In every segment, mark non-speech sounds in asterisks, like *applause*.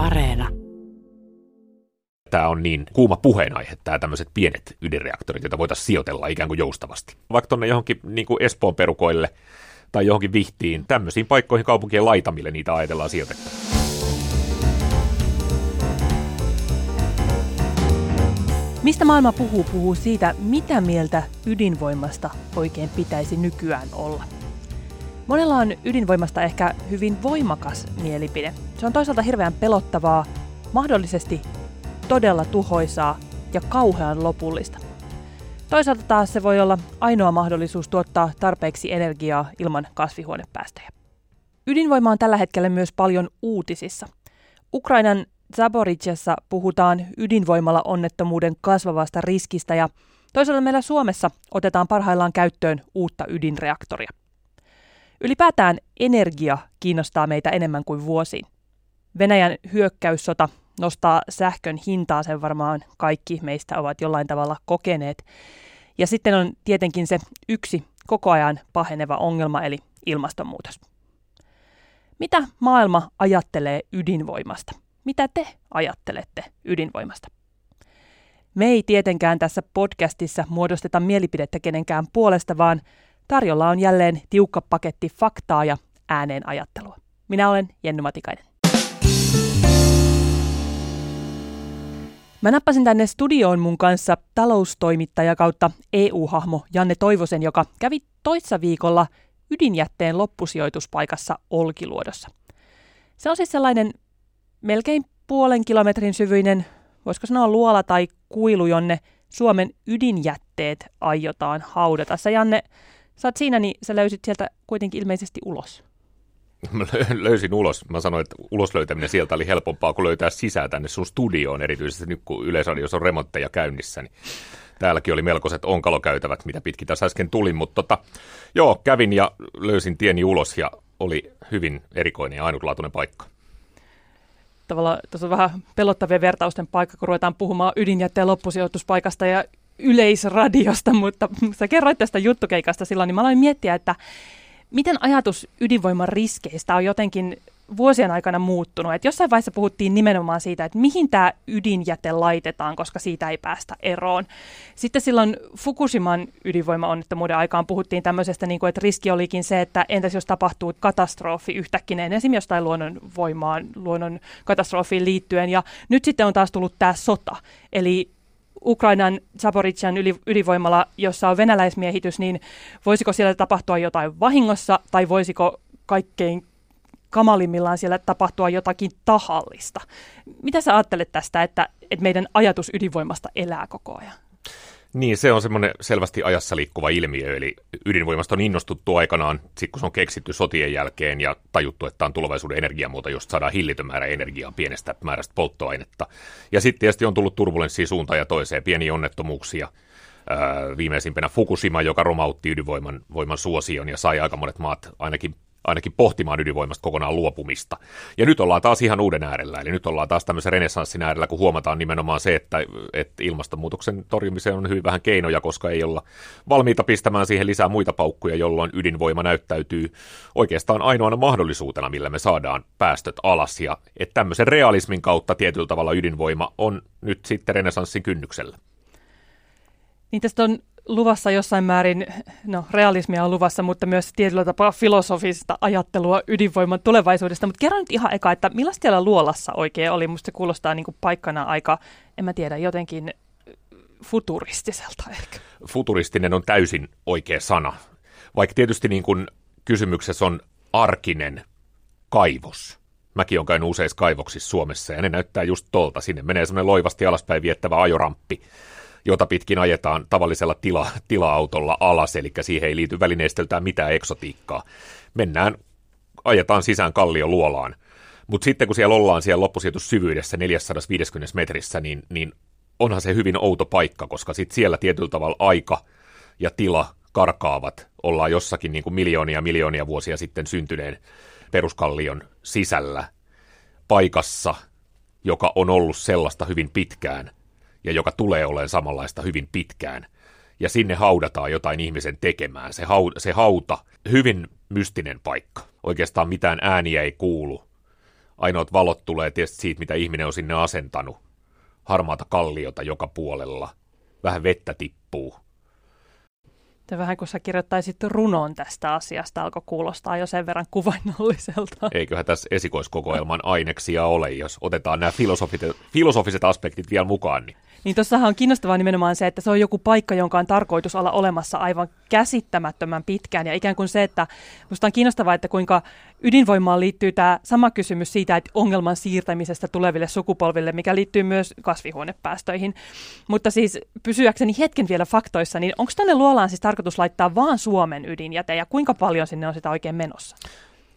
Areena. Tämä on niin kuuma puheenaihe, tämä tämmöiset pienet ydinreaktorit, joita voitaisiin sijoitella ikään kuin joustavasti. Vaikka tuonne johonkin niin kuin Espoon perukoille tai johonkin vihtiin, tämmöisiin paikkoihin kaupunkien laitamille niitä ajatellaan sijoitettava. Mistä maailma puhuu, puhuu siitä, mitä mieltä ydinvoimasta oikein pitäisi nykyään olla. Monella on ydinvoimasta ehkä hyvin voimakas mielipide. Se on toisaalta hirveän pelottavaa, mahdollisesti todella tuhoisaa ja kauhean lopullista. Toisaalta taas se voi olla ainoa mahdollisuus tuottaa tarpeeksi energiaa ilman kasvihuonepäästöjä. Ydinvoima on tällä hetkellä myös paljon uutisissa. Ukrainan Zaboricessa puhutaan ydinvoimalla onnettomuuden kasvavasta riskistä ja toisaalta meillä Suomessa otetaan parhaillaan käyttöön uutta ydinreaktoria. Ylipäätään energia kiinnostaa meitä enemmän kuin vuosiin. Venäjän hyökkäyssota nostaa sähkön hintaa, sen varmaan kaikki meistä ovat jollain tavalla kokeneet. Ja sitten on tietenkin se yksi koko ajan paheneva ongelma, eli ilmastonmuutos. Mitä maailma ajattelee ydinvoimasta? Mitä te ajattelette ydinvoimasta? Me ei tietenkään tässä podcastissa muodosteta mielipidettä kenenkään puolesta, vaan tarjolla on jälleen tiukka paketti faktaa ja ääneen ajattelua. Minä olen Jenny Matikainen. Mä nappasin tänne studioon mun kanssa taloustoimittaja kautta EU-hahmo Janne Toivosen, joka kävi toissa viikolla ydinjätteen loppusijoituspaikassa Olkiluodossa. Se on siis sellainen melkein puolen kilometrin syvyinen, voisiko sanoa luola tai kuilu, jonne Suomen ydinjätteet aiotaan haudata. Sä Janne, sä oot siinä, niin sä löysit sieltä kuitenkin ilmeisesti ulos. *laughs* Mä löysin ulos. Mä sanoin, että ulos löytäminen sieltä oli helpompaa kuin löytää sisään tänne sun studioon, erityisesti nyt kun Yleisradiossa on remontteja käynnissä. Niin täälläkin oli melkoiset onkalokäytävät, mitä pitkin tässä äsken tuli, mutta tota, joo, kävin ja löysin tieni ulos ja oli hyvin erikoinen ja ainutlaatuinen paikka tavallaan tuossa on vähän pelottavia vertausten paikka, kun ruvetaan puhumaan ydinjätteen loppusijoituspaikasta ja yleisradiosta, mutta sä kerroit tästä juttukeikasta silloin, niin mä aloin miettiä, että miten ajatus ydinvoiman riskeistä on jotenkin vuosien aikana muuttunut. Et jossain vaiheessa puhuttiin nimenomaan siitä, että mihin tämä ydinjäte laitetaan, koska siitä ei päästä eroon. Sitten silloin Fukushiman ydinvoimaonnettomuuden aikaan puhuttiin tämmöisestä, niin kuin, että riski olikin se, että entäs jos tapahtuu katastrofi yhtäkkinen, esimerkiksi jostain luonnonvoimaan, luonnon katastrofiin liittyen. Ja nyt sitten on taas tullut tämä sota. Eli Ukrainan Zaporizhian ydinvoimala, jossa on venäläismiehitys, niin voisiko siellä tapahtua jotain vahingossa tai voisiko kaikkein kamalimmillaan siellä tapahtua jotakin tahallista. Mitä sä ajattelet tästä, että, että meidän ajatus ydinvoimasta elää koko ajan? Niin, se on semmoinen selvästi ajassa liikkuva ilmiö, eli ydinvoimasta on innostuttu aikanaan, kun se on keksitty sotien jälkeen ja tajuttu, että on tulevaisuuden energiamuoto, josta saadaan hillitön määrä energiaa pienestä määrästä polttoainetta. Ja sitten tietysti on tullut turbulenssia suuntaan ja toiseen, pieniä onnettomuuksia, viimeisimpänä Fukushima, joka romautti ydinvoiman voiman suosion ja sai aika monet maat ainakin ainakin pohtimaan ydinvoimasta kokonaan luopumista. Ja nyt ollaan taas ihan uuden äärellä, eli nyt ollaan taas tämmöisen renessanssin äärellä, kun huomataan nimenomaan se, että, että ilmastonmuutoksen torjumiseen on hyvin vähän keinoja, koska ei olla valmiita pistämään siihen lisää muita paukkuja, jolloin ydinvoima näyttäytyy oikeastaan ainoana mahdollisuutena, millä me saadaan päästöt alas. Ja että tämmöisen realismin kautta tietyllä tavalla ydinvoima on nyt sitten renessanssin kynnyksellä. Niin tästä on luvassa jossain määrin, no realismia on luvassa, mutta myös tietyllä tapaa filosofista ajattelua ydinvoiman tulevaisuudesta. Mutta kerro nyt ihan eka, että millaista siellä luolassa oikein oli? Musta se kuulostaa niin paikkana aika, en mä tiedä, jotenkin futuristiselta ehkä. Futuristinen on täysin oikea sana. Vaikka tietysti niin kuin kysymyksessä on arkinen kaivos. Mäkin olen käynyt useissa kaivoksissa Suomessa ja ne näyttää just tolta. Sinne menee semmoinen loivasti alaspäin viettävä ajoramppi jota pitkin ajetaan tavallisella tila, tila-autolla alas, eli siihen ei liity välineistöltään mitään eksotiikkaa. Mennään, ajetaan sisään kallioluolaan. Mutta sitten kun siellä ollaan siellä loppusijoitussyvyydessä 450 metrissä, niin, niin onhan se hyvin outo paikka, koska sitten siellä tietyllä tavalla aika ja tila karkaavat. Ollaan jossakin niin kuin miljoonia miljoonia vuosia sitten syntyneen peruskallion sisällä paikassa, joka on ollut sellaista hyvin pitkään – ja joka tulee olemaan samanlaista hyvin pitkään. Ja sinne haudataan jotain ihmisen tekemään. Se, hau, se hauta, hyvin mystinen paikka. Oikeastaan mitään ääniä ei kuulu. Ainoat valot tulee tietysti siitä, mitä ihminen on sinne asentanut. Harmaata kalliota joka puolella. Vähän vettä tippuu. Ja vähän kun sä kirjoittaisit runon tästä asiasta, alkoi kuulostaa jo sen verran kuvainnolliselta. Eiköhän tässä esikoiskokoelman aineksia ole, jos otetaan nämä filosofiset, filosofiset aspektit vielä mukaan. Niin niin tuossahan on kiinnostavaa nimenomaan se, että se on joku paikka, jonka on tarkoitus olla olemassa aivan käsittämättömän pitkään. Ja ikään kuin se, että minusta on kiinnostavaa, että kuinka ydinvoimaan liittyy tämä sama kysymys siitä, että ongelman siirtämisestä tuleville sukupolville, mikä liittyy myös kasvihuonepäästöihin. Mutta siis pysyäkseni hetken vielä faktoissa, niin onko tänne luolaan siis tarkoitus laittaa vaan Suomen ydinjäte ja kuinka paljon sinne on sitä oikein menossa?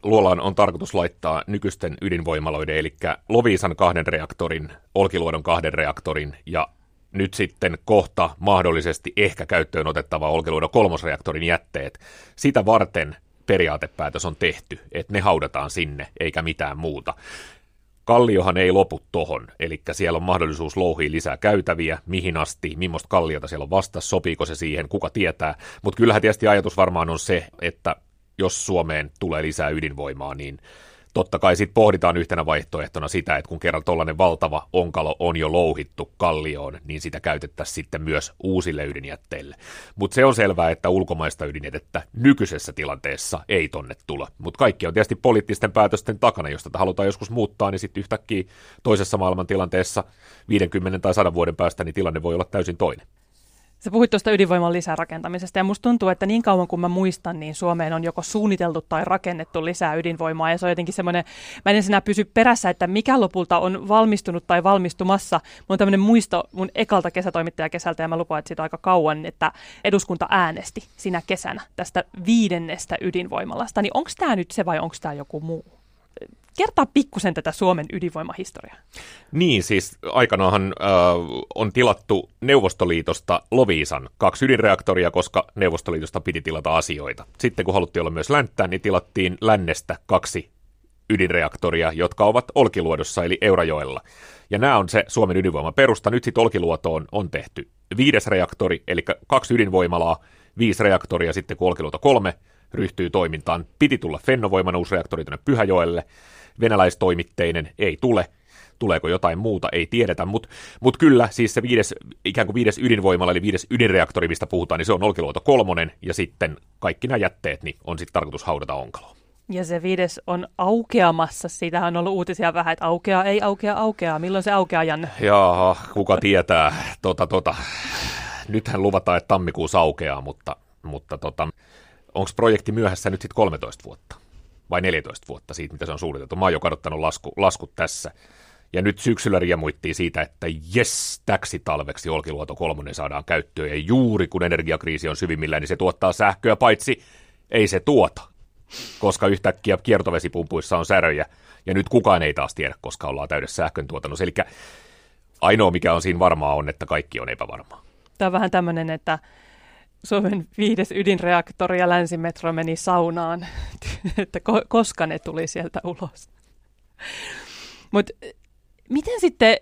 Luolaan on tarkoitus laittaa nykyisten ydinvoimaloiden, eli Loviisan kahden reaktorin, Olkiluodon kahden reaktorin ja nyt sitten kohta mahdollisesti ehkä käyttöön otettava Olkiluodon kolmosreaktorin jätteet. Sitä varten periaatepäätös on tehty, että ne haudataan sinne eikä mitään muuta. Kalliohan ei lopu tohon, eli siellä on mahdollisuus louhia lisää käytäviä, mihin asti, millaista kalliota siellä on vasta, sopiiko se siihen, kuka tietää. Mutta kyllähän tietysti ajatus varmaan on se, että jos Suomeen tulee lisää ydinvoimaa, niin totta kai sitten pohditaan yhtenä vaihtoehtona sitä, että kun kerran tuollainen valtava onkalo on jo louhittu kallioon, niin sitä käytettäisiin sitten myös uusille ydinjätteille. Mutta se on selvää, että ulkomaista ydinjätettä nykyisessä tilanteessa ei tonne tule. Mutta kaikki on tietysti poliittisten päätösten takana, jos tätä halutaan joskus muuttaa, niin sitten yhtäkkiä toisessa maailmantilanteessa 50 tai 100 vuoden päästä niin tilanne voi olla täysin toinen. Sä puhuit tuosta ydinvoiman lisärakentamisesta ja musta tuntuu, että niin kauan kuin mä muistan, niin Suomeen on joko suunniteltu tai rakennettu lisää ydinvoimaa ja se on jotenkin semmoinen, mä en enää pysy perässä, että mikä lopulta on valmistunut tai valmistumassa. Mulla on tämmöinen muisto mun ekalta kesätoimittajakesältä ja mä lupaan, että siitä aika kauan, että eduskunta äänesti sinä kesänä tästä viidennestä ydinvoimalasta. Niin onko tämä nyt se vai onko tämä joku muu? Kertaa pikkusen tätä Suomen ydinvoimahistoriaa. Niin, siis aikanaanhan äh, on tilattu Neuvostoliitosta Loviisan kaksi ydinreaktoria, koska Neuvostoliitosta piti tilata asioita. Sitten kun haluttiin olla myös länttää, niin tilattiin lännestä kaksi ydinreaktoria, jotka ovat Olkiluodossa eli Eurajoella. Ja nämä on se Suomen ydinvoiman perusta. Nyt sitten Olkiluotoon on tehty viides reaktori, eli kaksi ydinvoimalaa, viisi reaktoria sitten kun Olkiluoto kolme ryhtyy toimintaan. Piti tulla Fennovoiman uusi reaktori tuonne Pyhäjoelle, venäläistoimitteinen ei tule. Tuleeko jotain muuta, ei tiedetä, mutta mut kyllä, siis se viides, ikään kuin viides ydinvoimala, eli viides ydinreaktori, mistä puhutaan, niin se on Olkiluoto kolmonen, ja sitten kaikki nämä jätteet niin on sitten tarkoitus haudata onkaloon. Ja se viides on aukeamassa. Siitä on ollut uutisia vähän, että aukeaa, ei aukea, aukeaa. Milloin se aukeaa, Janne? Jaa, kuka tietää. Tota, tota. Nythän luvataan, että tammikuussa aukeaa, mutta, mutta tota, onko projekti myöhässä nyt sitten 13 vuotta? Vai 14 vuotta siitä, mitä se on suunniteltu. Mä oon jo kadottanut lasku, laskut tässä. Ja nyt syksyllä riemuittiin siitä, että jes, täksi talveksi Olkiluoto kolmonen saadaan käyttöön. Ja juuri kun energiakriisi on syvimmillään, niin se tuottaa sähköä, paitsi ei se tuota, koska yhtäkkiä kiertovesipumpuissa on säröjä. Ja nyt kukaan ei taas tiedä, koska ollaan täydessä sähkön tuotannossa. Eli ainoa, mikä on siinä varmaa, on, että kaikki on epävarmaa. Tämä on vähän tämmöinen, että Suomen viides ydinreaktori ja länsimetro meni saunaan, *laughs* että ko- koska ne tuli sieltä ulos. Mutta miten sitten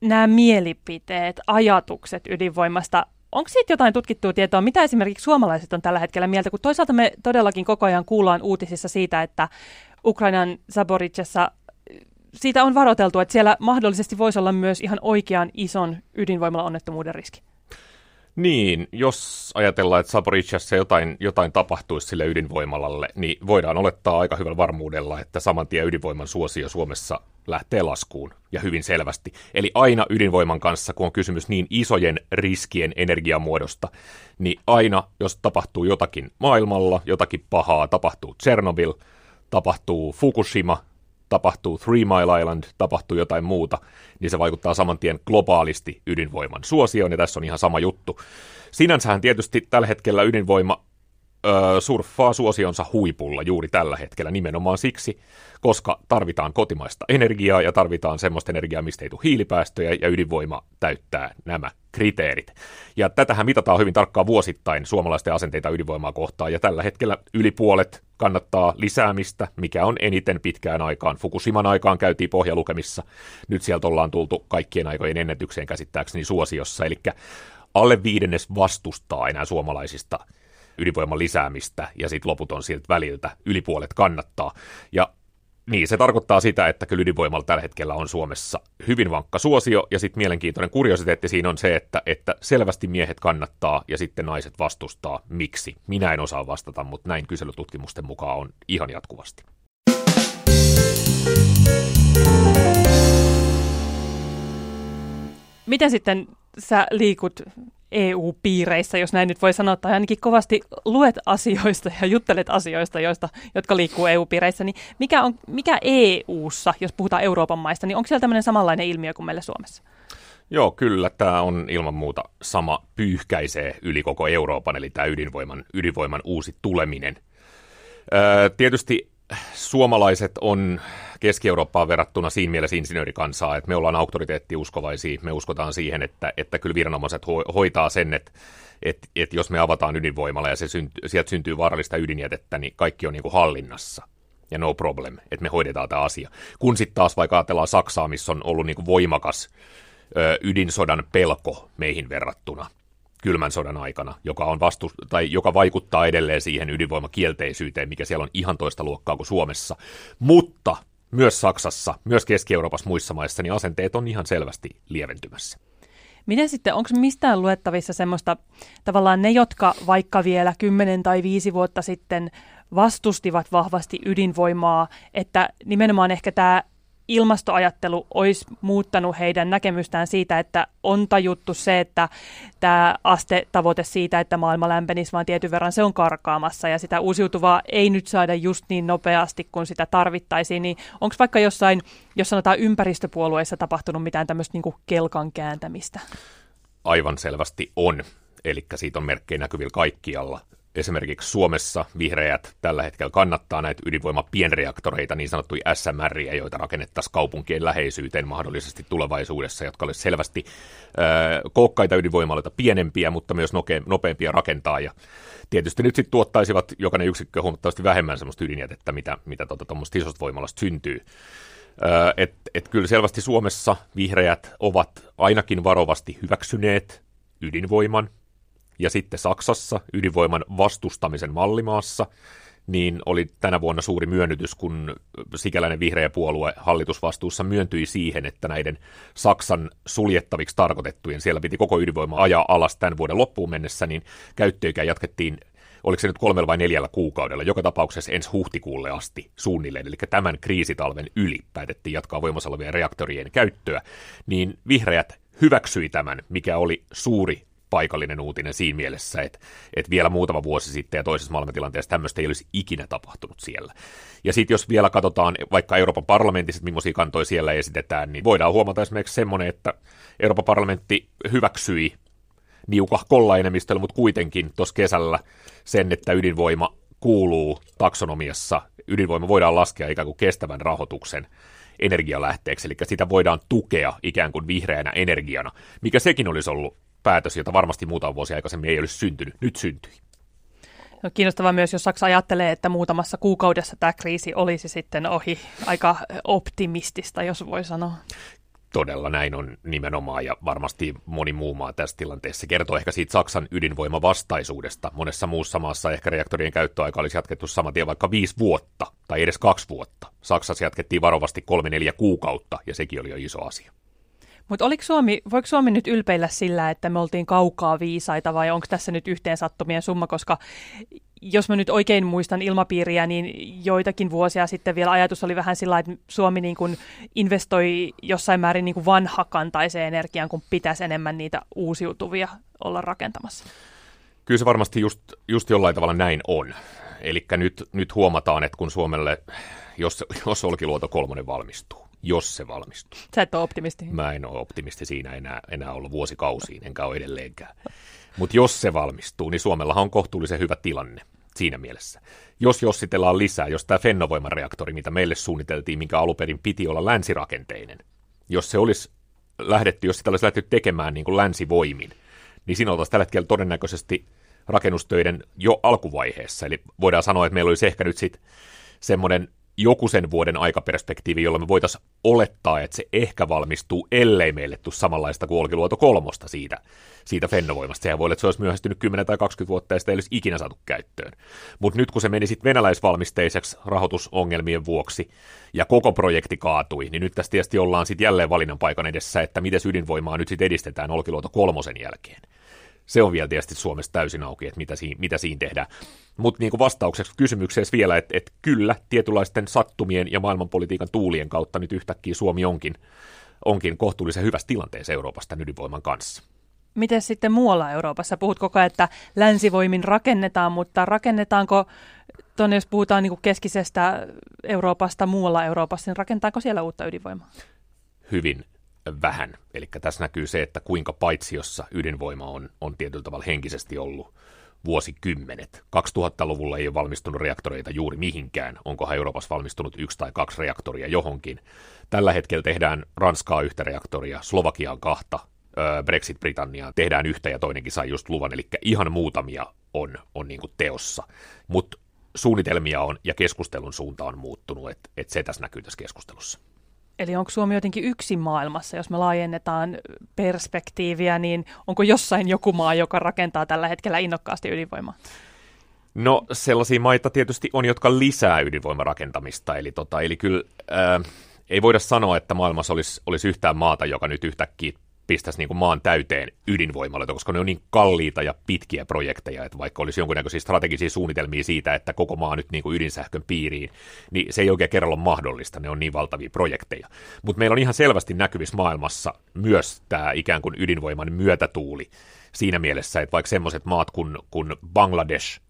nämä mielipiteet, ajatukset ydinvoimasta, onko siitä jotain tutkittua tietoa, mitä esimerkiksi suomalaiset on tällä hetkellä mieltä, kun toisaalta me todellakin koko ajan kuullaan uutisissa siitä, että Ukrainan Zaboricessa siitä on varoiteltu, että siellä mahdollisesti voisi olla myös ihan oikean ison ydinvoimalla onnettomuuden riski. Niin, jos ajatellaan, että Saporiciassa jotain, jotain tapahtuisi sille ydinvoimalalle, niin voidaan olettaa aika hyvällä varmuudella, että saman tien ydinvoiman suosio Suomessa lähtee laskuun ja hyvin selvästi. Eli aina ydinvoiman kanssa, kun on kysymys niin isojen riskien energiamuodosta, niin aina, jos tapahtuu jotakin maailmalla, jotakin pahaa, tapahtuu Chernobyl, tapahtuu Fukushima, tapahtuu Three Mile Island, tapahtuu jotain muuta, niin se vaikuttaa saman tien globaalisti ydinvoiman suosioon, ja tässä on ihan sama juttu. Sinänsähän tietysti tällä hetkellä ydinvoima surffaa suosionsa huipulla juuri tällä hetkellä nimenomaan siksi, koska tarvitaan kotimaista energiaa ja tarvitaan semmoista energiaa, mistä ei tule hiilipäästöjä ja ydinvoima täyttää nämä kriteerit. Ja tätähän mitataan hyvin tarkkaan vuosittain suomalaisten asenteita ydinvoimaa kohtaan ja tällä hetkellä yli puolet kannattaa lisäämistä, mikä on eniten pitkään aikaan. Fukushiman aikaan käytiin pohjalukemissa, nyt sieltä ollaan tultu kaikkien aikojen ennätykseen käsittääkseni suosiossa, eli alle viidennes vastustaa enää suomalaisista ydinvoiman lisäämistä, ja sitten loput on siltä väliltä, yli puolet kannattaa. Ja Niin, se tarkoittaa sitä, että kyllä ydinvoimalla tällä hetkellä on Suomessa hyvin vankka suosio, ja sitten mielenkiintoinen kuriositeetti siinä on se, että, että selvästi miehet kannattaa ja sitten naiset vastustaa. Miksi? Minä en osaa vastata, mutta näin kyselytutkimusten mukaan on ihan jatkuvasti. Miten sitten sä liikut EU-piireissä, jos näin nyt voi sanoa, tai ainakin kovasti luet asioista ja juttelet asioista, joista, jotka liikkuu EU-piireissä, niin mikä, on, mikä EU-ssa, jos puhutaan Euroopan maista, niin onko siellä tämmöinen samanlainen ilmiö kuin meillä Suomessa? Joo, kyllä tämä on ilman muuta sama pyyhkäisee yli koko Euroopan, eli tämä ydinvoiman, ydinvoiman uusi tuleminen. Öö, tietysti suomalaiset on Keski-Eurooppaan verrattuna siinä mielessä insinöörikansaa, että me ollaan auktoriteettiuskovaisia, me uskotaan siihen, että, että kyllä viranomaiset ho- hoitaa sen, että että että jos me avataan ydinvoimalla ja se synty, sieltä syntyy vaarallista ydinjätettä, niin kaikki on niin kuin hallinnassa ja no problem, että me hoidetaan tämä asia. Kun sitten taas vaikka ajatellaan Saksaa, missä on ollut niin kuin voimakas ö, ydinsodan pelko meihin verrattuna, kylmän sodan aikana, joka, on vastu, tai joka vaikuttaa edelleen siihen ydinvoimakielteisyyteen, mikä siellä on ihan toista luokkaa kuin Suomessa. Mutta myös Saksassa, myös Keski-Euroopassa muissa maissa, niin asenteet on ihan selvästi lieventymässä. Miten sitten, onko mistään luettavissa semmoista, tavallaan ne, jotka vaikka vielä 10 tai 5 vuotta sitten vastustivat vahvasti ydinvoimaa, että nimenomaan ehkä tämä ilmastoajattelu olisi muuttanut heidän näkemystään siitä, että on tajuttu se, että tämä astetavoite siitä, että maailma lämpenisi vaan tietyn verran, se on karkaamassa ja sitä uusiutuvaa ei nyt saada just niin nopeasti, kun sitä tarvittaisiin, niin onko vaikka jossain, jos sanotaan ympäristöpuolueissa tapahtunut mitään tämmöistä niin kelkan kääntämistä? Aivan selvästi on. Eli siitä on merkkejä näkyvillä kaikkialla esimerkiksi Suomessa vihreät tällä hetkellä kannattaa näitä ydinvoimapienreaktoreita, niin sanottuja SMR, joita rakennettaisiin kaupunkien läheisyyteen mahdollisesti tulevaisuudessa, jotka olisivat selvästi äh, kookkaita ydinvoimaloita pienempiä, mutta myös noke, nopeampia rakentaa. Ja tietysti nyt sitten tuottaisivat jokainen yksikkö huomattavasti vähemmän sellaista ydinjätettä, mitä, mitä tuota, isosta voimalasta syntyy. Äh, et, et kyllä selvästi Suomessa vihreät ovat ainakin varovasti hyväksyneet ydinvoiman, ja sitten Saksassa ydinvoiman vastustamisen mallimaassa, niin oli tänä vuonna suuri myönnytys, kun sikäläinen vihreä puolue hallitusvastuussa myöntyi siihen, että näiden Saksan suljettaviksi tarkoitettujen, siellä piti koko ydinvoima ajaa alas tämän vuoden loppuun mennessä, niin käyttöikä jatkettiin oliko se nyt kolmella vai neljällä kuukaudella, joka tapauksessa ensi huhtikuulle asti suunnilleen, eli tämän kriisitalven yli päätettiin jatkaa voimassa olevien reaktorien käyttöä, niin vihreät hyväksyi tämän, mikä oli suuri paikallinen uutinen siinä mielessä, että, että vielä muutama vuosi sitten ja toisessa maailmantilanteessa tämmöistä ei olisi ikinä tapahtunut siellä. Ja sitten jos vielä katsotaan vaikka Euroopan parlamentissa, millaisia kantoja siellä esitetään, niin voidaan huomata esimerkiksi semmoinen, että Euroopan parlamentti hyväksyi niukahkolla enemmistöllä, mutta kuitenkin tuossa kesällä sen, että ydinvoima kuuluu taksonomiassa, ydinvoima voidaan laskea ikään kuin kestävän rahoituksen energialähteeksi, eli sitä voidaan tukea ikään kuin vihreänä energiana, mikä sekin olisi ollut päätös, jota varmasti muutama vuosi aikaisemmin ei olisi syntynyt. Nyt syntyi. No, kiinnostavaa myös, jos Saksa ajattelee, että muutamassa kuukaudessa tämä kriisi olisi sitten ohi. Aika optimistista, jos voi sanoa. Todella näin on nimenomaan, ja varmasti moni muu maa tässä tilanteessa. Kertoo ehkä siitä Saksan ydinvoimavastaisuudesta. Monessa muussa maassa ehkä reaktorien käyttöaika olisi jatkettu saman tien vaikka viisi vuotta, tai edes kaksi vuotta. Saksassa jatkettiin varovasti kolme-neljä kuukautta, ja sekin oli jo iso asia. Mutta Suomi, voiko Suomi nyt ylpeillä sillä, että me oltiin kaukaa viisaita vai onko tässä nyt yhteensattumien summa, koska jos mä nyt oikein muistan ilmapiiriä, niin joitakin vuosia sitten vielä ajatus oli vähän sillä, että Suomi niin kuin investoi jossain määrin niin kuin vanhakantaiseen energiaan, kun pitäisi enemmän niitä uusiutuvia olla rakentamassa. Kyllä se varmasti just, just jollain tavalla näin on. Eli nyt, nyt huomataan, että kun Suomelle, jos, jos Olkiluoto kolmonen valmistuu, jos se valmistuu. Sä et ole optimisti. Mä en ole optimisti siinä enää, enää ollut vuosikausiin, enkä ole edelleenkään. Mutta jos se valmistuu, niin Suomellahan on kohtuullisen hyvä tilanne siinä mielessä. Jos jossitellaan lisää, jos tämä Fennovoiman reaktori, mitä meille suunniteltiin, minkä aluperin piti olla länsirakenteinen, jos se olisi lähdetty, jos sitä olisi lähdetty tekemään niin kuin länsivoimin, niin siinä oltaisiin tällä hetkellä todennäköisesti rakennustöiden jo alkuvaiheessa. Eli voidaan sanoa, että meillä olisi ehkä nyt sitten semmoinen joku sen vuoden aikaperspektiivi, jolla me voitaisiin olettaa, että se ehkä valmistuu, ellei meille tule samanlaista kuin Olkiluoto kolmosta siitä, siitä Fennovoimasta. Sehän voi olla, että se olisi myöhästynyt 10 tai 20 vuotta ja sitä ei olisi ikinä saatu käyttöön. Mutta nyt kun se meni sitten venäläisvalmisteiseksi rahoitusongelmien vuoksi ja koko projekti kaatui, niin nyt tässä tietysti ollaan sitten jälleen valinnan paikan edessä, että miten ydinvoimaa nyt sitten edistetään Olkiluoto kolmosen jälkeen se on vielä tietysti Suomessa täysin auki, että mitä siinä, mitä siinä tehdään. Mutta niin vastaukseksi kysymykseen vielä, että, että kyllä tietynlaisten sattumien ja maailmanpolitiikan tuulien kautta nyt yhtäkkiä Suomi onkin, onkin kohtuullisen hyvässä tilanteessa Euroopasta ydinvoiman kanssa. Miten sitten muualla Euroopassa? Puhut koko ajan, että länsivoimin rakennetaan, mutta rakennetaanko, tuonne jos puhutaan niin keskisestä Euroopasta, muualla Euroopassa, niin rakentaako siellä uutta ydinvoimaa? Hyvin vähän. Eli tässä näkyy se, että kuinka paitsiossa ydinvoima on, on tietyllä tavalla henkisesti ollut vuosikymmenet. 2000-luvulla ei ole valmistunut reaktoreita juuri mihinkään. Onkohan Euroopassa valmistunut yksi tai kaksi reaktoria johonkin. Tällä hetkellä tehdään Ranskaa yhtä reaktoria, Slovakiaan kahta, Brexit-Britanniaan tehdään yhtä ja toinenkin sai just luvan, eli ihan muutamia on, on niin teossa. Mutta suunnitelmia on ja keskustelun suunta on muuttunut, että et se tässä näkyy tässä keskustelussa. Eli onko Suomi jotenkin yksin maailmassa, jos me laajennetaan perspektiiviä, niin onko jossain joku maa, joka rakentaa tällä hetkellä innokkaasti ydinvoimaa? No sellaisia maita tietysti on, jotka lisää ydinvoimarakentamista, eli, tota, eli kyllä ää, ei voida sanoa, että maailmassa olisi, olisi yhtään maata, joka nyt yhtäkkiä pistäisi niin kuin maan täyteen ydinvoimaloita, koska ne on niin kalliita ja pitkiä projekteja, että vaikka olisi jonkinnäköisiä strategisia suunnitelmia siitä, että koko maa nyt niin kuin ydinsähkön piiriin, niin se ei oikein kerralla ole mahdollista, ne on niin valtavia projekteja. Mutta meillä on ihan selvästi näkyvissä maailmassa myös tämä ikään kuin ydinvoiman myötätuuli siinä mielessä, että vaikka semmoiset maat kuin, kuin Bangladesh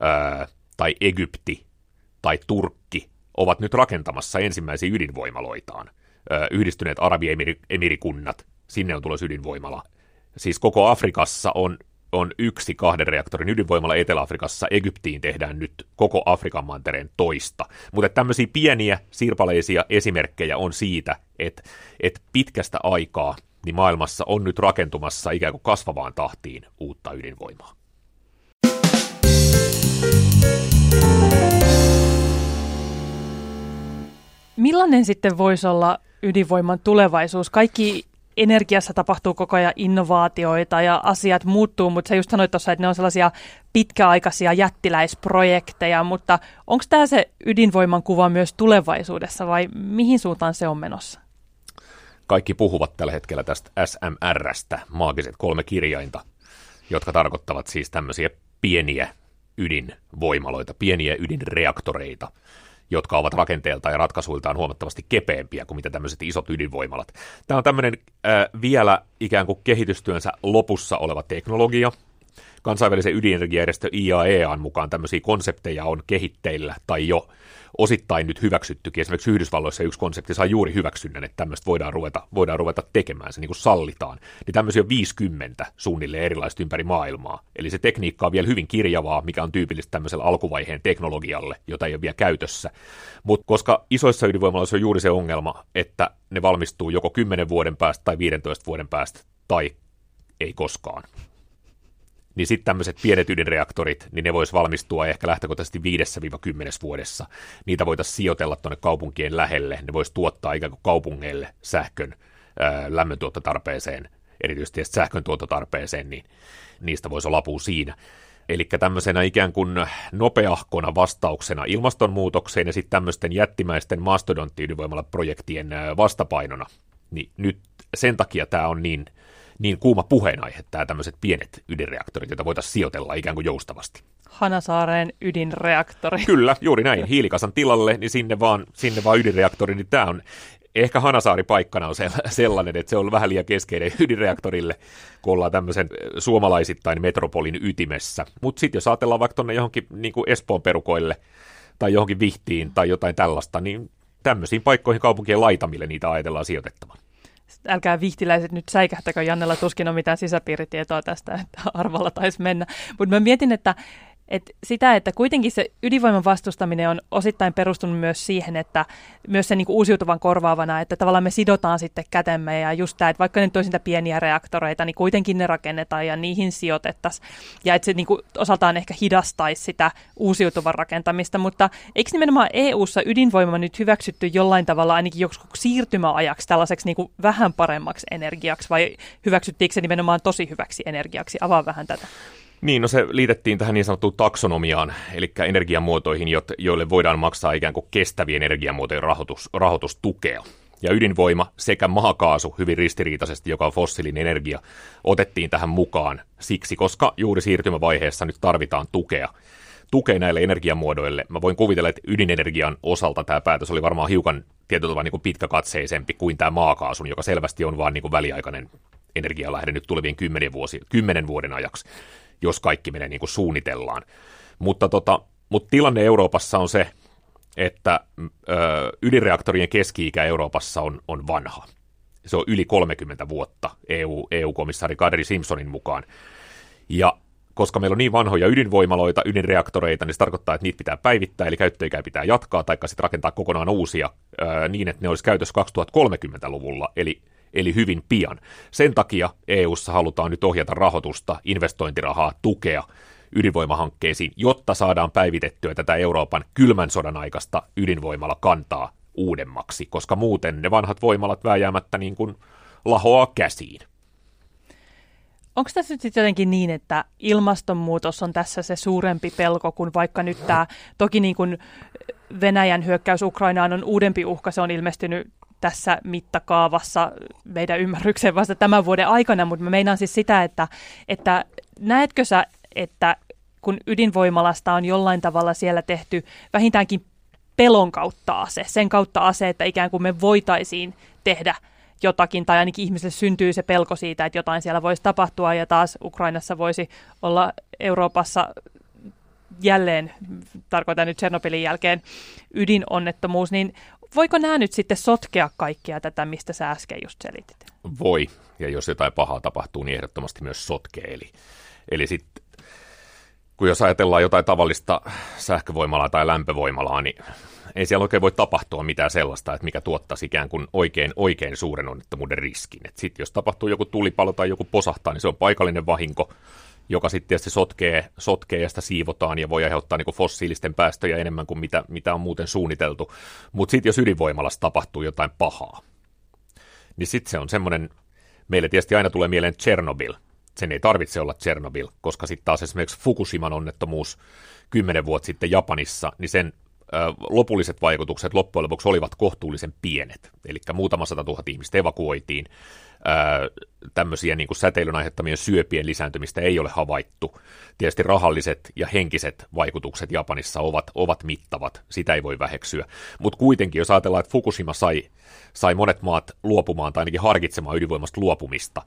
ää, tai Egypti tai Turkki ovat nyt rakentamassa ensimmäisiä ydinvoimaloitaan, yhdistyneet Arabiemirikunnat sinne on tulossa ydinvoimala. Siis koko Afrikassa on, on yksi kahden reaktorin ydinvoimala Etelä-Afrikassa. Egyptiin tehdään nyt koko Afrikan mantereen toista. Mutta tämmöisiä pieniä sirpaleisia esimerkkejä on siitä, että, että pitkästä aikaa niin maailmassa on nyt rakentumassa ikään kuin kasvavaan tahtiin uutta ydinvoimaa. Millainen sitten voisi olla ydinvoiman tulevaisuus? Kaikki energiassa tapahtuu koko ajan innovaatioita ja asiat muuttuu, mutta sä just sanoit tuossa, että ne on sellaisia pitkäaikaisia jättiläisprojekteja, mutta onko tämä se ydinvoiman kuva myös tulevaisuudessa vai mihin suuntaan se on menossa? Kaikki puhuvat tällä hetkellä tästä SMRstä, maagiset kolme kirjainta, jotka tarkoittavat siis tämmöisiä pieniä ydinvoimaloita, pieniä ydinreaktoreita, jotka ovat rakenteeltaan ja ratkaisuiltaan huomattavasti kepeämpiä kuin mitä tämmöiset isot ydinvoimalat. Tämä on tämmöinen äh, vielä ikään kuin kehitystyönsä lopussa oleva teknologia, kansainvälisen ydinenergiajärjestö IAEAn mukaan tämmöisiä konsepteja on kehitteillä tai jo osittain nyt hyväksyttykin. Esimerkiksi Yhdysvalloissa yksi konsepti saa juuri hyväksynnän, että tämmöistä voidaan ruveta, voidaan ruveta tekemään, se niin kuin sallitaan. Niin tämmöisiä on 50 suunnilleen erilaista ympäri maailmaa. Eli se tekniikka on vielä hyvin kirjavaa, mikä on tyypillistä tämmöisellä alkuvaiheen teknologialle, jota ei ole vielä käytössä. Mutta koska isoissa ydinvoimaloissa on juuri se ongelma, että ne valmistuu joko 10 vuoden päästä tai 15 vuoden päästä tai ei koskaan niin sitten tämmöiset pienet ydinreaktorit, niin ne vois valmistua ehkä lähtökohtaisesti 5-10 vuodessa. Niitä voitaisiin sijoitella tuonne kaupunkien lähelle, ne vois tuottaa ikään kuin kaupungeille sähkön lämmöntuottotarpeeseen, erityisesti sähkön tuottotarpeeseen, niin niistä voisi olla apua siinä. Eli tämmöisenä ikään kuin nopeahkona vastauksena ilmastonmuutokseen ja sitten tämmöisten jättimäisten mastodontti-ydinvoimalaprojektien vastapainona, niin nyt sen takia tämä on niin niin kuuma puheenaihe, tämä tämmöiset pienet ydinreaktorit, joita voitaisiin sijoitella ikään kuin joustavasti. Hanasaaren ydinreaktori. Kyllä, juuri näin. Hiilikasan tilalle, niin sinne vaan, sinne vaan ydinreaktori, niin tämä on ehkä Hanasaari paikkana on sellainen, että se on vähän liian keskeinen ydinreaktorille, kun ollaan tämmöisen suomalaisittain metropolin ytimessä. Mutta sitten jos ajatellaan vaikka tuonne johonkin niin kuin Espoon perukoille tai johonkin Vihtiin tai jotain tällaista, niin tämmöisiin paikkoihin kaupunkien laitamille niitä ajatellaan sijoitettavan älkää vihtiläiset nyt säikähtäkö, Jannella tuskin on mitään sisäpiiritietoa tästä, että arvalla taisi mennä. Mutta mä mietin, että Et sitä, että kuitenkin se ydinvoiman vastustaminen on osittain perustunut myös siihen, että myös sen niin uusiutuvan korvaavana, että tavallaan me sidotaan sitten kätemme ja just tämä, että vaikka ne toisinta pieniä reaktoreita, niin kuitenkin ne rakennetaan ja niihin sijoitettaisiin. Ja että se niin kuin osaltaan ehkä hidastaisi sitä uusiutuvan rakentamista, mutta eikö nimenomaan EU-ssa ydinvoima nyt hyväksytty jollain tavalla ainakin joskus siirtymäajaksi tällaiseksi niin kuin vähän paremmaksi energiaksi vai hyväksyttiinkö se nimenomaan tosi hyväksi energiaksi? Avaa vähän tätä. Niin, no se liitettiin tähän niin sanottuun taksonomiaan, eli energiamuotoihin, joille voidaan maksaa ikään kuin kestävien energiamuotojen rahoitus, rahoitustukea. Ja ydinvoima sekä maakaasu hyvin ristiriitaisesti, joka on fossiilinen energia, otettiin tähän mukaan siksi, koska juuri siirtymävaiheessa nyt tarvitaan tukea tukea näille energiamuodoille. Mä voin kuvitella, että ydinenergian osalta tämä päätös oli varmaan hiukan tietyllä tavalla niin pitkäkatseisempi kuin tämä maakaasun, joka selvästi on vain niin väliaikainen energialähde nyt tulevien kymmenen, vuosi, kymmenen vuoden ajaksi jos kaikki menee niin kuin suunnitellaan. Mutta, tota, mutta tilanne Euroopassa on se, että ö, ydinreaktorien keski-ikä Euroopassa on, on vanha. Se on yli 30 vuotta EU, EU-komissaari Kadri Simpsonin mukaan. Ja koska meillä on niin vanhoja ydinvoimaloita, ydinreaktoreita, niin se tarkoittaa, että niitä pitää päivittää, eli käyttöikää pitää jatkaa, tai sitten rakentaa kokonaan uusia ää, niin, että ne olisi käytössä 2030-luvulla, eli eli hyvin pian. Sen takia EU:ssa halutaan nyt ohjata rahoitusta, investointirahaa, tukea ydinvoimahankkeisiin, jotta saadaan päivitettyä tätä Euroopan kylmän sodan aikaista ydinvoimalla kantaa uudemmaksi, koska muuten ne vanhat voimalat vääjäämättä niin kuin lahoaa käsiin. Onko tässä nyt sitten jotenkin niin, että ilmastonmuutos on tässä se suurempi pelko kuin vaikka nyt tämä, toki niin kuin Venäjän hyökkäys Ukrainaan on uudempi uhka, se on ilmestynyt tässä mittakaavassa meidän ymmärrykseen vasta tämän vuoden aikana, mutta mä meinaan siis sitä, että, että näetkö sä, että kun ydinvoimalasta on jollain tavalla siellä tehty vähintäänkin pelon kautta ase, sen kautta ase, että ikään kuin me voitaisiin tehdä jotakin, tai ainakin ihmiselle syntyy se pelko siitä, että jotain siellä voisi tapahtua, ja taas Ukrainassa voisi olla Euroopassa jälleen, tarkoitan nyt Tsernobylin jälkeen, ydinonnettomuus, niin voiko nämä nyt sitten sotkea kaikkia tätä, mistä sä äsken just selitit? Voi, ja jos jotain pahaa tapahtuu, niin ehdottomasti myös sotkee. Eli, eli sitten kun jos ajatellaan jotain tavallista sähkövoimalaa tai lämpövoimalaa, niin ei siellä oikein voi tapahtua mitään sellaista, että mikä tuottaisi ikään kuin oikein, oikein suuren onnettomuuden riskin. Sitten jos tapahtuu joku tulipalo tai joku posahtaa, niin se on paikallinen vahinko, joka sitten tietysti sotkee, sotkee ja sitä siivotaan ja voi aiheuttaa niin fossiilisten päästöjä enemmän kuin mitä, mitä on muuten suunniteltu. Mutta sitten jos ydinvoimalassa tapahtuu jotain pahaa, niin sitten se on semmoinen, meille tietysti aina tulee mieleen Chernobyl. Sen ei tarvitse olla Chernobyl, koska sitten taas esimerkiksi Fukushiman onnettomuus kymmenen vuotta sitten Japanissa, niin sen lopulliset vaikutukset loppujen lopuksi olivat kohtuullisen pienet. Eli muutama sata tuhat ihmistä evakuoitiin, tämmöisiä niin kuin säteilyn aiheuttamien syöpien lisääntymistä ei ole havaittu. Tietysti rahalliset ja henkiset vaikutukset Japanissa ovat, ovat mittavat, sitä ei voi väheksyä. Mutta kuitenkin, jos ajatellaan, että Fukushima sai, sai monet maat luopumaan tai ainakin harkitsemaan ydinvoimasta luopumista,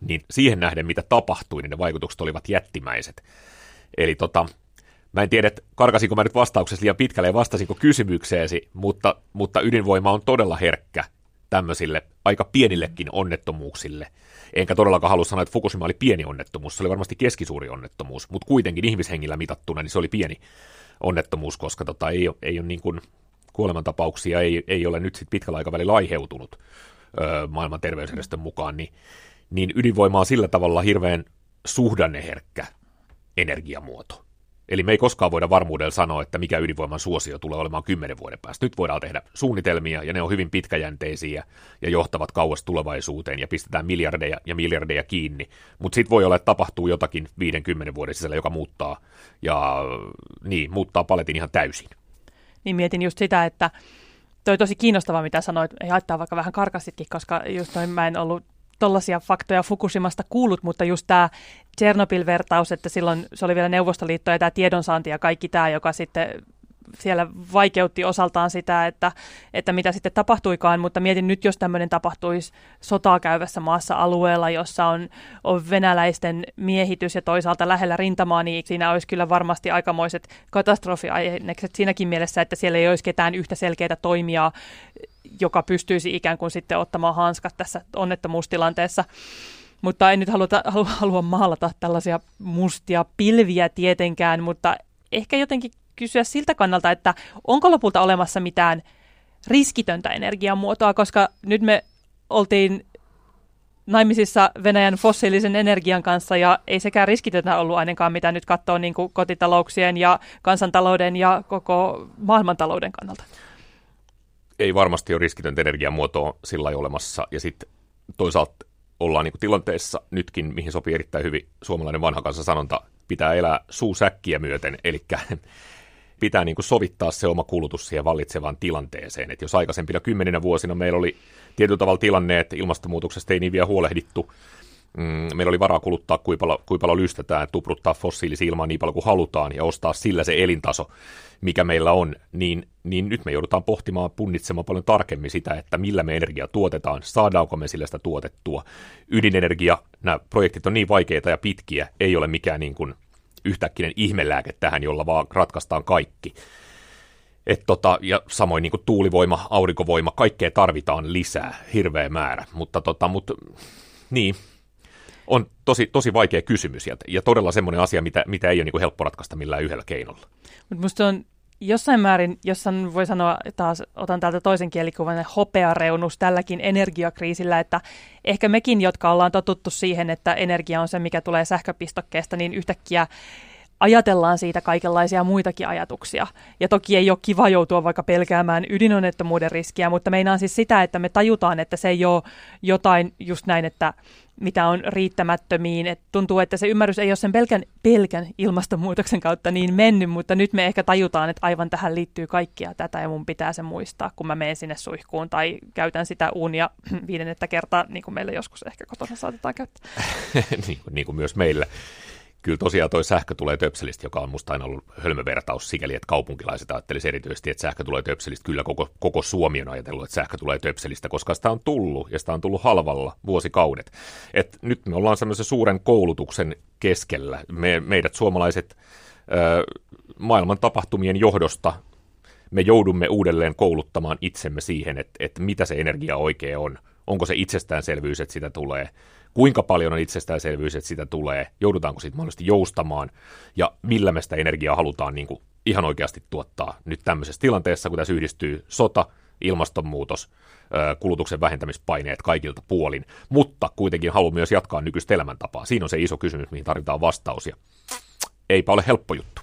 niin siihen nähden, mitä tapahtui, niin ne vaikutukset olivat jättimäiset. Eli tota, Mä en tiedä, karkasinko mä nyt vastauksessa liian pitkälle ja vastasinko kysymykseesi, mutta, mutta ydinvoima on todella herkkä tämmöisille aika pienillekin onnettomuuksille. Enkä todellakaan halua sanoa, että Fukushima oli pieni onnettomuus, se oli varmasti keskisuuri onnettomuus, mutta kuitenkin ihmishengillä mitattuna niin se oli pieni onnettomuus, koska tota, ei, ei ole niin kuin, kuolemantapauksia ei, ei ole nyt sit pitkällä aikavälillä aiheutunut öö, maailman terveysjärjestön mukaan, niin, niin ydinvoima on sillä tavalla hirveän suhdanneherkkä energiamuoto. Eli me ei koskaan voida varmuudella sanoa, että mikä ydinvoiman suosio tulee olemaan kymmenen vuoden päästä. Nyt voidaan tehdä suunnitelmia, ja ne on hyvin pitkäjänteisiä ja johtavat kauas tulevaisuuteen, ja pistetään miljardeja ja miljardeja kiinni. Mutta sitten voi olla, että tapahtuu jotakin 50 vuoden sisällä, joka muuttaa, ja niin, muuttaa paletin ihan täysin. Niin mietin just sitä, että toi tosi kiinnostavaa, mitä sanoit, ei haittaa vaikka vähän karkasitkin, koska just noin mä en ollut tollaisia faktoja Fukushimasta kuullut, mutta just tämä Chernobyl-vertaus, että silloin se oli vielä Neuvostoliitto ja tämä tiedonsaanti ja kaikki tämä, joka sitten siellä vaikeutti osaltaan sitä, että, että mitä sitten tapahtuikaan, mutta mietin nyt, jos tämmöinen tapahtuisi sotaa käyvässä maassa alueella, jossa on, on venäläisten miehitys ja toisaalta lähellä rintamaa, niin siinä olisi kyllä varmasti aikamoiset katastrofiainekset siinäkin mielessä, että siellä ei olisi ketään yhtä selkeää toimijaa, joka pystyisi ikään kuin sitten ottamaan hanskat tässä onnettomuustilanteessa. mutta en nyt halua, halua, maalata tällaisia mustia pilviä tietenkään, mutta ehkä jotenkin kysyä siltä kannalta, että onko lopulta olemassa mitään riskitöntä energiamuotoa, koska nyt me oltiin naimisissa Venäjän fossiilisen energian kanssa ja ei sekään riskitöntä ollut ainakaan, mitä nyt katsoo niin kuin kotitalouksien ja kansantalouden ja koko maailmantalouden kannalta. Ei varmasti ole riskitöntä energiamuotoa sillä olemassa ja sitten toisaalta ollaan niin kuin tilanteessa nytkin, mihin sopii erittäin hyvin suomalainen vanha kanssa sanonta, pitää elää suusäkkiä myöten, eli pitää niin kuin sovittaa se oma kulutus siihen vallitsevaan tilanteeseen. Et jos aikaisempina kymmeninä vuosina meillä oli tietyllä tavalla tilanne, että ilmastonmuutoksesta ei niin vielä huolehdittu, mm, meillä oli varaa kuluttaa, kuinka paljon, lystetään, tupruttaa fossiilisia ilmaa niin paljon kuin halutaan ja ostaa sillä se elintaso, mikä meillä on, niin, niin nyt me joudutaan pohtimaan, punnitsemaan paljon tarkemmin sitä, että millä me energia tuotetaan, saadaanko me sillä sitä tuotettua. Ydinenergia, nämä projektit on niin vaikeita ja pitkiä, ei ole mikään niin kuin yhtäkkinen ihmelääke tähän, jolla vaan ratkaistaan kaikki. Et tota, ja samoin niin kuin tuulivoima, aurinkovoima, kaikkea tarvitaan lisää, hirveä määrä. Mutta tota, mut, niin, on tosi, tosi vaikea kysymys ja, ja todella semmoinen asia, mitä, mitä ei ole niin kuin helppo ratkaista millään yhdellä keinolla. Mutta musta on jossain määrin, jos voi sanoa taas, otan täältä toisen kielikuvan, hopeareunus tälläkin energiakriisillä, että ehkä mekin, jotka ollaan totuttu siihen, että energia on se, mikä tulee sähköpistokkeesta, niin yhtäkkiä ajatellaan siitä kaikenlaisia muitakin ajatuksia. Ja toki ei ole kiva joutua vaikka pelkäämään ydinonnettomuuden riskiä, mutta meinaan siis sitä, että me tajutaan, että se ei ole jotain just näin, että mitä on riittämättömiin. Et tuntuu, että se ymmärrys ei ole sen pelkän, pelkän ilmastonmuutoksen kautta niin mennyt, mutta nyt me ehkä tajutaan, että aivan tähän liittyy kaikkia tätä ja mun pitää se muistaa, kun mä menen sinne suihkuun tai käytän sitä uunia *clears throat* viidennettä kertaa, niin kuin meillä joskus ehkä kotona saatetaan käyttää. *laughs* niin, kuin, niin kuin myös meillä kyllä tosiaan toi sähkö tulee töpselistä, joka on musta aina ollut hölmövertaus sikäli, että kaupunkilaiset ajattelisi erityisesti, että sähkö tulee töpselistä. Kyllä koko, koko Suomi on ajatellut, että sähkö tulee töpselistä, koska sitä on tullut ja sitä on tullut halvalla vuosikaudet. Et nyt me ollaan semmoisen suuren koulutuksen keskellä. Me, meidät suomalaiset ö, maailman tapahtumien johdosta me joudumme uudelleen kouluttamaan itsemme siihen, että, että mitä se energia oikein on. Onko se itsestäänselvyys, että sitä tulee kuinka paljon on itsestäänselvyys, että sitä tulee, joudutaanko siitä mahdollisesti joustamaan, ja millä me sitä energiaa halutaan niin kuin ihan oikeasti tuottaa nyt tämmöisessä tilanteessa, kun tässä yhdistyy sota, ilmastonmuutos, kulutuksen vähentämispaineet kaikilta puolin, mutta kuitenkin haluan myös jatkaa nykyistä elämäntapaa. Siinä on se iso kysymys, mihin tarvitaan vastaus, ja eipä ole helppo juttu.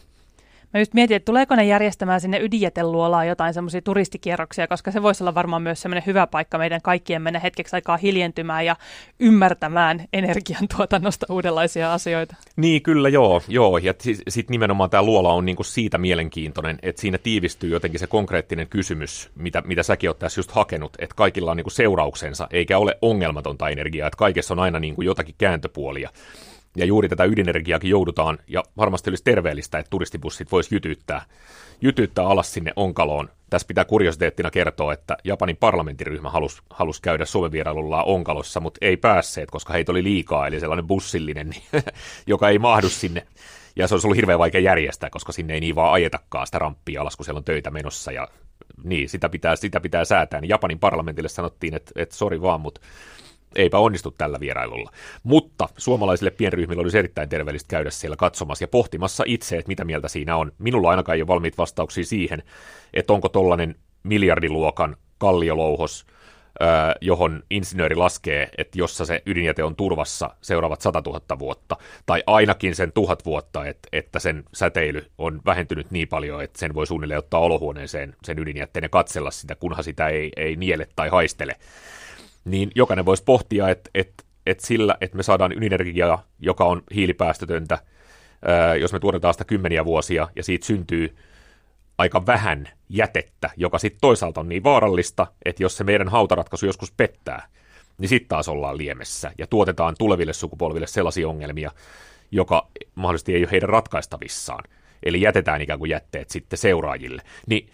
Mä just mietin, että tuleeko ne järjestämään sinne ydinjäteluolaan jotain semmoisia turistikierroksia, koska se voisi olla varmaan myös semmoinen hyvä paikka meidän kaikkien mennä hetkeksi aikaa hiljentymään ja ymmärtämään energiantuotannosta uudenlaisia asioita. Niin, kyllä joo. joo. Ja sitten sit nimenomaan tämä luola on niinku siitä mielenkiintoinen, että siinä tiivistyy jotenkin se konkreettinen kysymys, mitä, mitä säkin olet tässä just hakenut, että kaikilla on niinku seurauksensa, eikä ole ongelmatonta energiaa, että kaikessa on aina niinku jotakin kääntöpuolia. Ja juuri tätä ydinenergiaakin joudutaan, ja varmasti olisi terveellistä, että turistibussit voisi jytyttää, jytyttää alas sinne onkaloon. Tässä pitää kuriositeettina kertoa, että Japanin parlamentiryhmä halusi, halusi käydä Suomen vierailullaan onkalossa, mutta ei päässeet, koska heitä oli liikaa, eli sellainen bussillinen, *laughs* joka ei mahdu sinne. Ja se olisi ollut hirveän vaikea järjestää, koska sinne ei niin vaan ajetakaan sitä ramppia alas, kun siellä on töitä menossa, ja niin, sitä pitää, sitä pitää säätää. Niin Japanin parlamentille sanottiin, että, että sori vaan, mutta eipä onnistu tällä vierailulla. Mutta suomalaisille pienryhmille olisi erittäin terveellistä käydä siellä katsomassa ja pohtimassa itse, että mitä mieltä siinä on. Minulla ainakaan ei ole valmiit vastauksia siihen, että onko tollainen miljardiluokan kalliolouhos, johon insinööri laskee, että jossa se ydinjäte on turvassa seuraavat 100 000 vuotta, tai ainakin sen tuhat vuotta, että, että sen säteily on vähentynyt niin paljon, että sen voi suunnilleen ottaa olohuoneeseen sen ydinjätteen ja katsella sitä, kunhan sitä ei, ei niele tai haistele niin jokainen voisi pohtia, että, että, että sillä, että me saadaan ydinenergiaa, joka on hiilipäästötöntä, jos me tuotetaan sitä kymmeniä vuosia, ja siitä syntyy aika vähän jätettä, joka sitten toisaalta on niin vaarallista, että jos se meidän hautaratkaisu joskus pettää, niin sitten taas ollaan liemessä ja tuotetaan tuleville sukupolville sellaisia ongelmia, joka mahdollisesti ei ole heidän ratkaistavissaan. Eli jätetään ikään kuin jätteet sitten seuraajille. Niin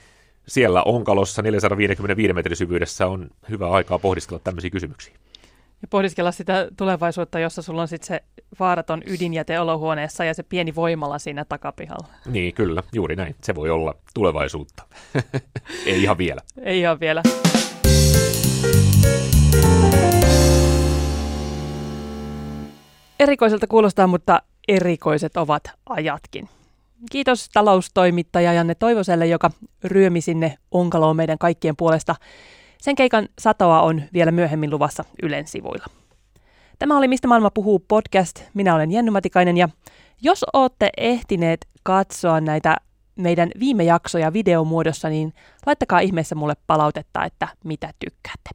siellä onkalossa 455 metrin syvyydessä on hyvä aikaa pohdiskella tämmöisiä kysymyksiä. Ja pohdiskella sitä tulevaisuutta, jossa sulla on sitten se vaaraton ydinjäte olohuoneessa ja se pieni voimala siinä takapihalla. Niin, kyllä, juuri näin. Se voi olla tulevaisuutta. *laughs* Ei ihan vielä. Ei ihan vielä. Erikoiselta kuulostaa, mutta erikoiset ovat ajatkin. Kiitos taloustoimittaja Janne Toivoselle, joka ryömi sinne onkaloon meidän kaikkien puolesta. Sen keikan satoa on vielä myöhemmin luvassa Ylen sivuilla. Tämä oli Mistä maailma puhuu podcast. Minä olen Jenny Matikainen ja jos olette ehtineet katsoa näitä meidän viime jaksoja videomuodossa, niin laittakaa ihmeessä mulle palautetta, että mitä tykkäätte.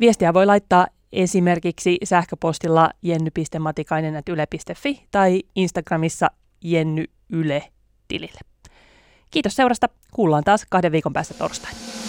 Viestiä voi laittaa esimerkiksi sähköpostilla jenny.matikainen.yle.fi tai Instagramissa jenny yle tilille. Kiitos seurasta. Kuullaan taas kahden viikon päästä torstaina.